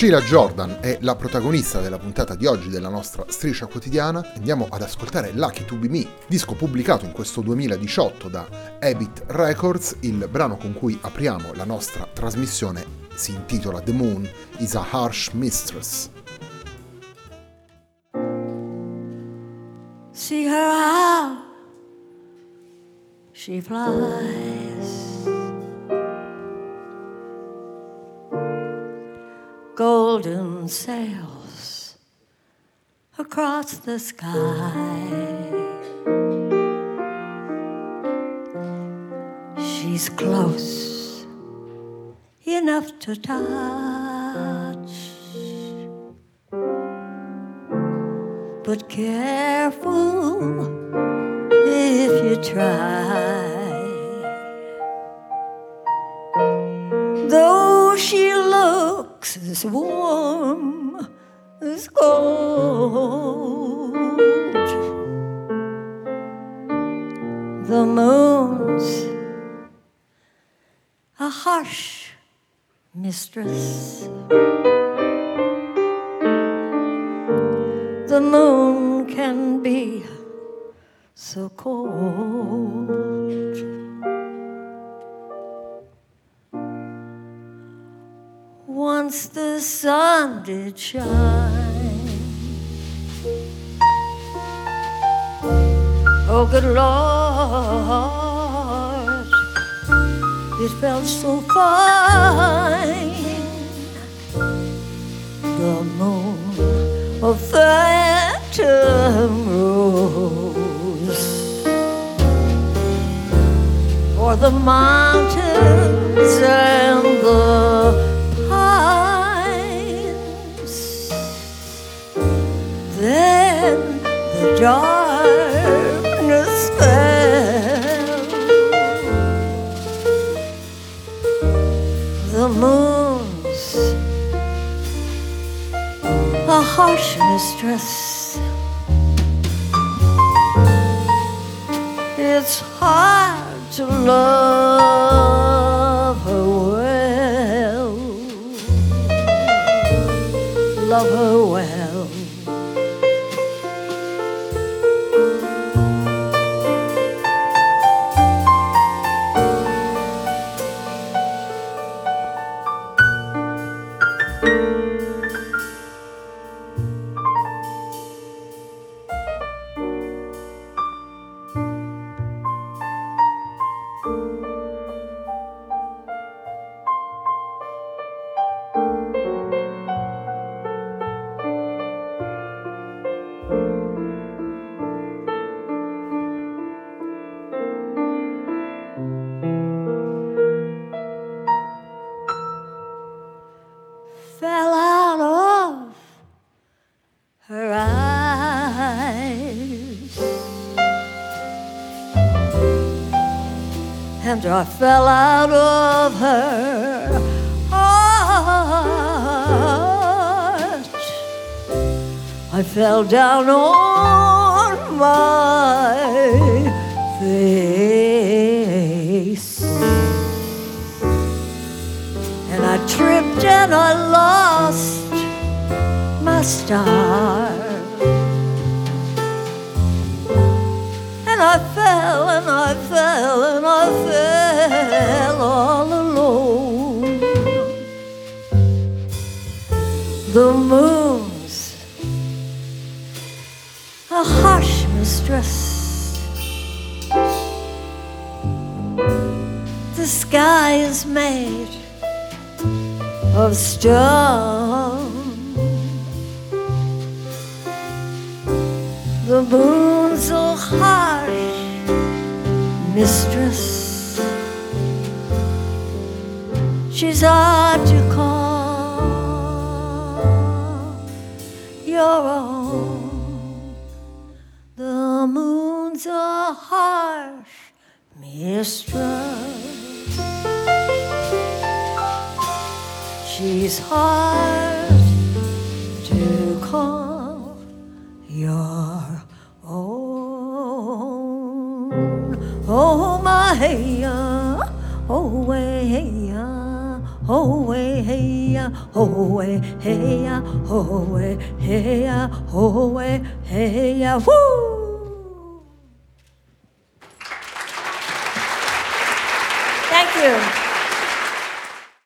Sheila Jordan è la protagonista della puntata di oggi della nostra striscia quotidiana. Andiamo ad ascoltare Lucky to Be Me, disco pubblicato in questo 2018 da Habit Records. Il brano con cui apriamo la nostra trasmissione si intitola The Moon is a Harsh Mistress. See her how she flies. Golden sails across the sky. She's close enough to touch, but careful if you try. As warm as gold, the moon's a harsh mistress. The moon can be so cold. Once the sun did shine. Oh, good Lord, it felt so fine. The moon of phantom rose, or the mountains and the darkness And I fell out of her heart. I fell down on my face. and I tripped and I lost my star. And I fell and I fell and I fell all alone. The moon's a harsh mistress. The sky is made of stone. The moon's a harsh mistress. She's hard to call your own. The moon's a harsh mistress. She's hard to call your hey ya, oh way hey ya, oh way hey ya, oh way hey ya, oh way hey ya, oh way hey ya, woo! Thank you.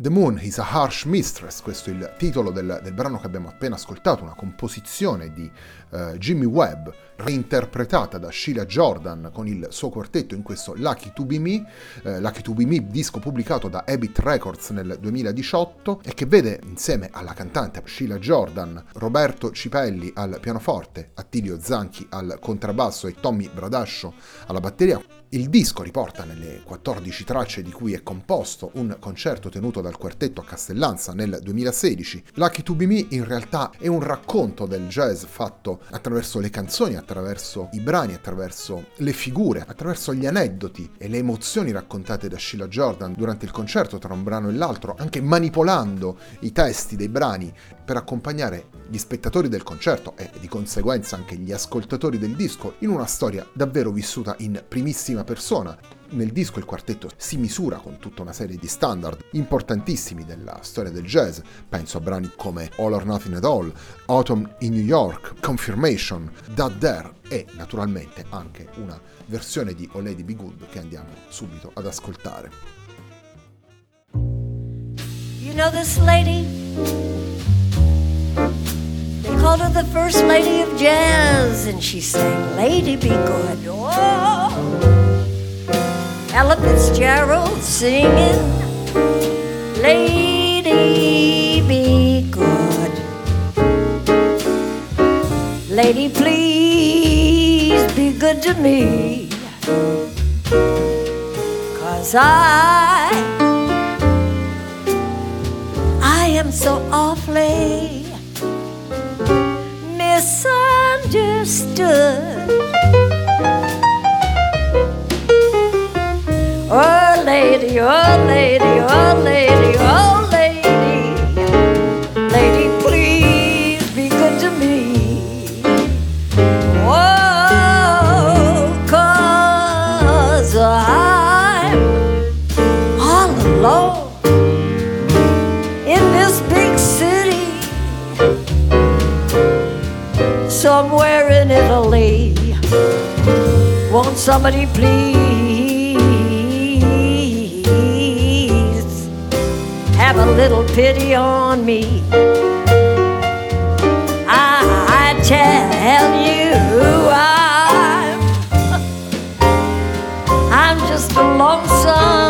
The Moon is a Harsh Mistress, questo è il titolo del, del brano che abbiamo appena ascoltato, una composizione di uh, Jimmy Webb, reinterpretata da Sheila Jordan con il suo quartetto in questo Lucky to Be Me, uh, Lucky to Be Me, disco pubblicato da Habit Records nel 2018 e che vede insieme alla cantante Sheila Jordan Roberto Cipelli al pianoforte, Attilio Zanchi al contrabbasso e Tommy Bradascio alla batteria. Il disco riporta nelle 14 tracce di cui è composto un concerto tenuto dal quartetto a Castellanza nel 2016. Lucky to Be Me in realtà è un racconto del jazz fatto attraverso le canzoni, attraverso i brani, attraverso le figure, attraverso gli aneddoti e le emozioni raccontate da Sheila Jordan durante il concerto tra un brano e l'altro, anche manipolando i testi dei brani per accompagnare gli spettatori del concerto e di conseguenza anche gli ascoltatori del disco in una storia davvero vissuta in primissima persona. Nel disco il quartetto si misura con tutta una serie di standard importantissimi della storia del jazz, penso a brani come All or Nothing at All, Autumn in New York, Confirmation, That There e naturalmente anche una versione di Oh Lady Be Good che andiamo subito ad ascoltare. You know this lady? They called her the first lady of jazz, and she sang Lady Be Good. Oh! Ella Fitzgerald singing Lady Be Good. Lady, please be good to me. Cause I, I am so awfully somebody please have a little pity on me? I tell you, I'm, I'm just a lonesome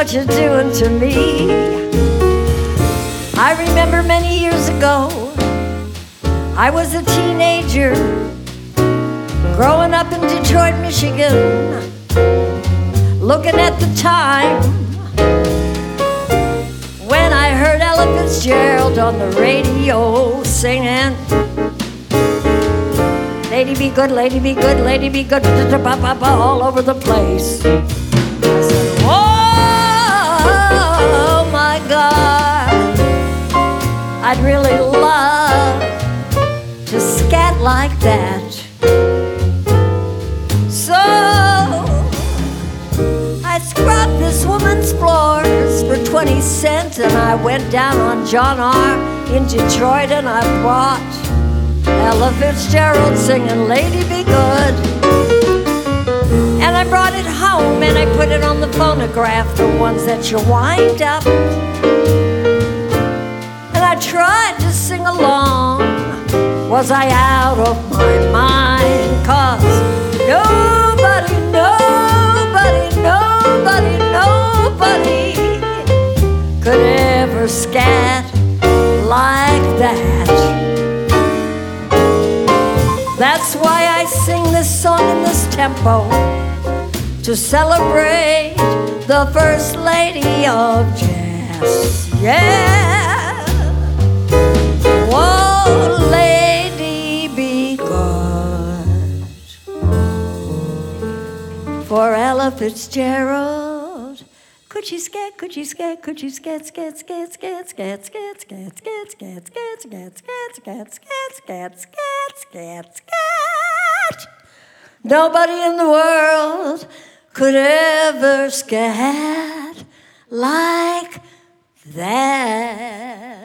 what you're doing to me? I remember many years ago, I was a teenager growing up in Detroit, Michigan, looking at the time when I heard Ella Fitzgerald on the radio singing. Lady be good, lady be good, lady be good, all over the place. I'd really love to scat like that. So I scrubbed this woman's floors for 20 cents and I went down on John R. in Detroit and I bought Ella Fitzgerald singing Lady Be Good. And I brought it home and I put it on the phonograph, the ones that you wind up. Sing along. Was I out of my mind? Cause nobody, nobody, nobody, nobody could ever scat like that. That's why I sing this song in this tempo to celebrate the First Lady of Jazz. Yeah. For Ella Fitzgerald. Could you scat, could you scat, could you scat, scat, scat, scat, scat, scat, scat, scat, scat, scat, scat, scat, scat, scat, scat, scat, scat, scat. Nobody in the world could ever scat like that.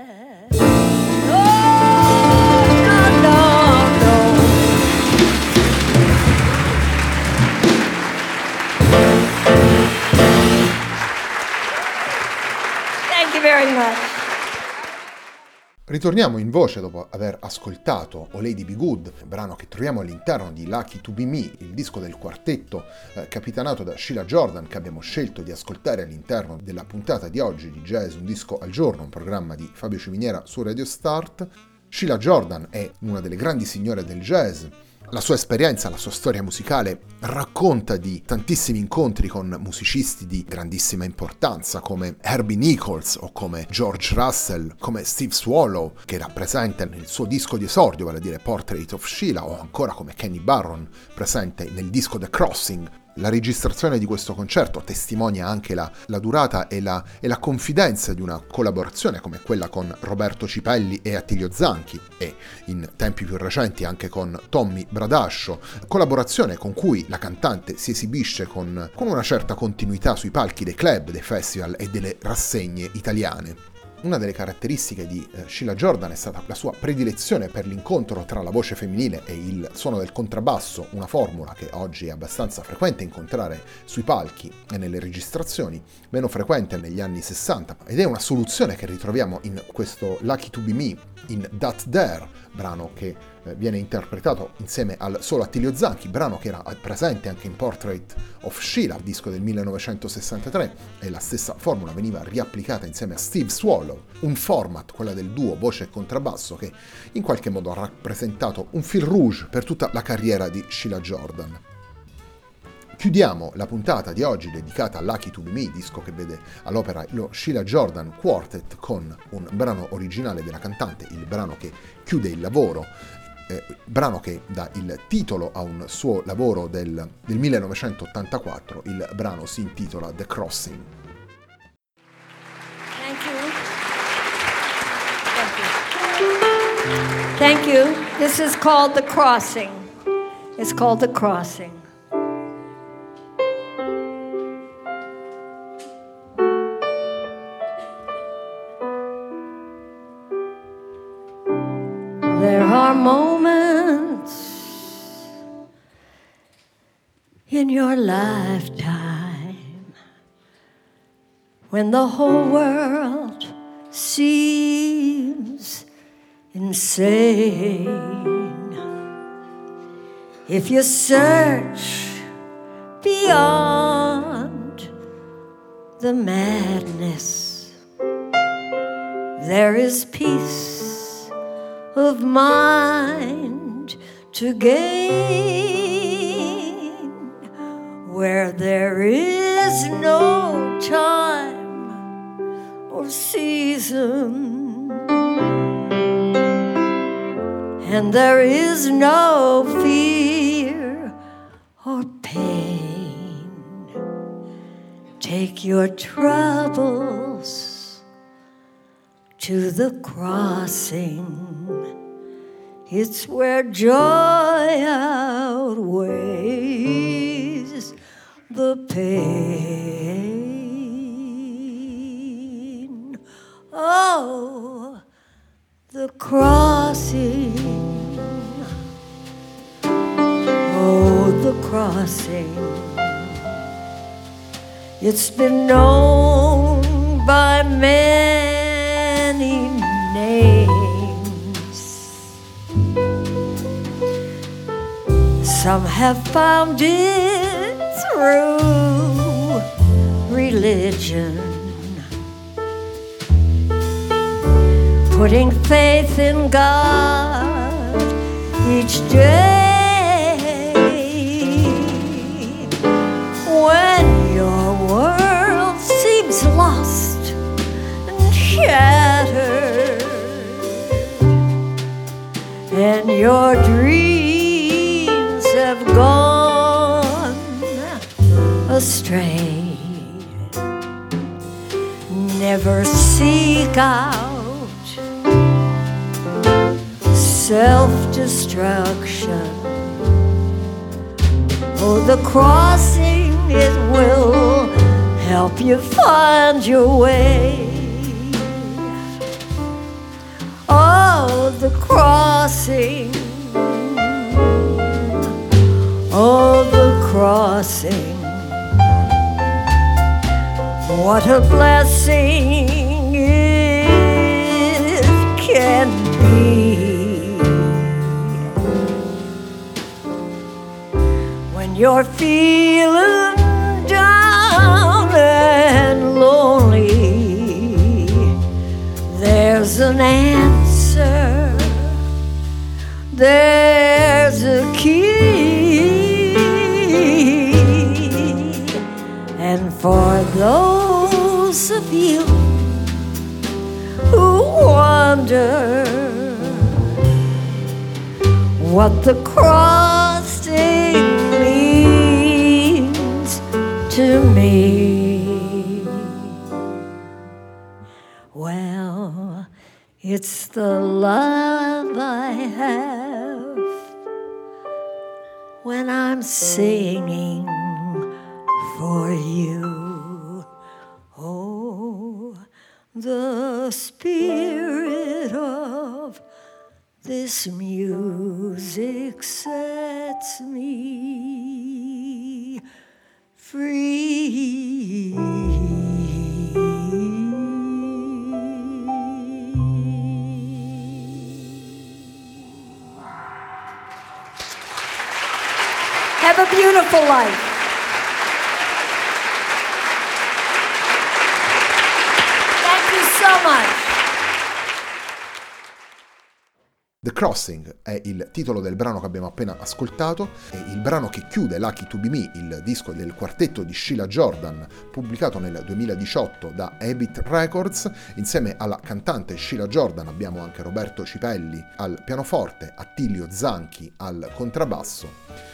Very much. Ritorniamo in voce dopo aver ascoltato O Lady Be Good, brano che troviamo all'interno di Lucky to Be Me, il disco del quartetto eh, capitanato da Sheila Jordan che abbiamo scelto di ascoltare all'interno della puntata di oggi di Jazz Un Disco al Giorno, un programma di Fabio Ciminiera su Radio Start. Sheila Jordan è una delle grandi signore del jazz, la sua esperienza, la sua storia musicale racconta di tantissimi incontri con musicisti di grandissima importanza come Herbie Nichols o come George Russell, come Steve Swallow che era presente nel suo disco di esordio, vale a dire Portrait of Sheila o ancora come Kenny Barron presente nel disco The Crossing. La registrazione di questo concerto testimonia anche la, la durata e la, e la, confidenza di una collaborazione come quella con Roberto Cipelli e Attilio Zanchi e in tempi più recenti anche con Tommy Bradascio, collaborazione con cui la cantante si esibisce con, con una certa continuità sui palchi dei club, dei festival e delle rassegne italiane. Una delle caratteristiche di eh, Sheila Jordan è stata la sua predilezione per l'incontro tra la voce femminile e il suono del contrabbasso, una formula che oggi è abbastanza frequente incontrare sui palchi e nelle registrazioni, meno frequente negli anni 60, ed è una soluzione che ritroviamo in questo Lucky to Be Me, in That There, brano che viene interpretato insieme al solo Attilio Zanchi, brano che era presente anche in Portrait of Sheila, disco del 1963, e la stessa formula veniva riapplicata insieme a Steve Swallow, un format, quella del duo voce e contrabbasso, che in qualche modo ha rappresentato un fil rouge per tutta la carriera di Sheila Jordan. Chiudiamo la puntata di oggi dedicata a Lucky to Be Me, disco che vede all'opera lo Sheila Jordan Quartet con un brano originale della cantante, il brano che chiude il lavoro eh, brano che dà il titolo a un suo lavoro del, del 1984, il brano si intitola The Crossing. Thank you. Thank you. This is called The Crossing. It's called The Crossing. Lifetime when the whole world seems insane. If you search beyond the madness, there is peace of mind to gain where there is no time or season and there is no fear or pain take your troubles to the crossing. It's where joy outweighs the pain. Oh, the crossing. Oh, the crossing. It's been known by many names. Some have found it through religion. Putting faith in God each day. When your world seems lost and shattered, and your dreams astray. Never seek out self destruction. Oh, the crossing, it will help you find your way. Oh, the crossing. Oh, the crossing. What a blessing it can be. When you're feeling down and lonely, there's an answer, there's wonder what the crossing means to me. Well, it's the love I have when I'm singing Have a beautiful life. Thank you so much. The Crossing è il titolo del brano che abbiamo appena ascoltato, è il brano che chiude Lucky to Be Me, il disco del quartetto di Sheila Jordan, pubblicato nel 2018 da Habit Records. Insieme alla cantante Sheila Jordan abbiamo anche Roberto Cipelli al pianoforte, Attilio Zanchi al contrabbasso.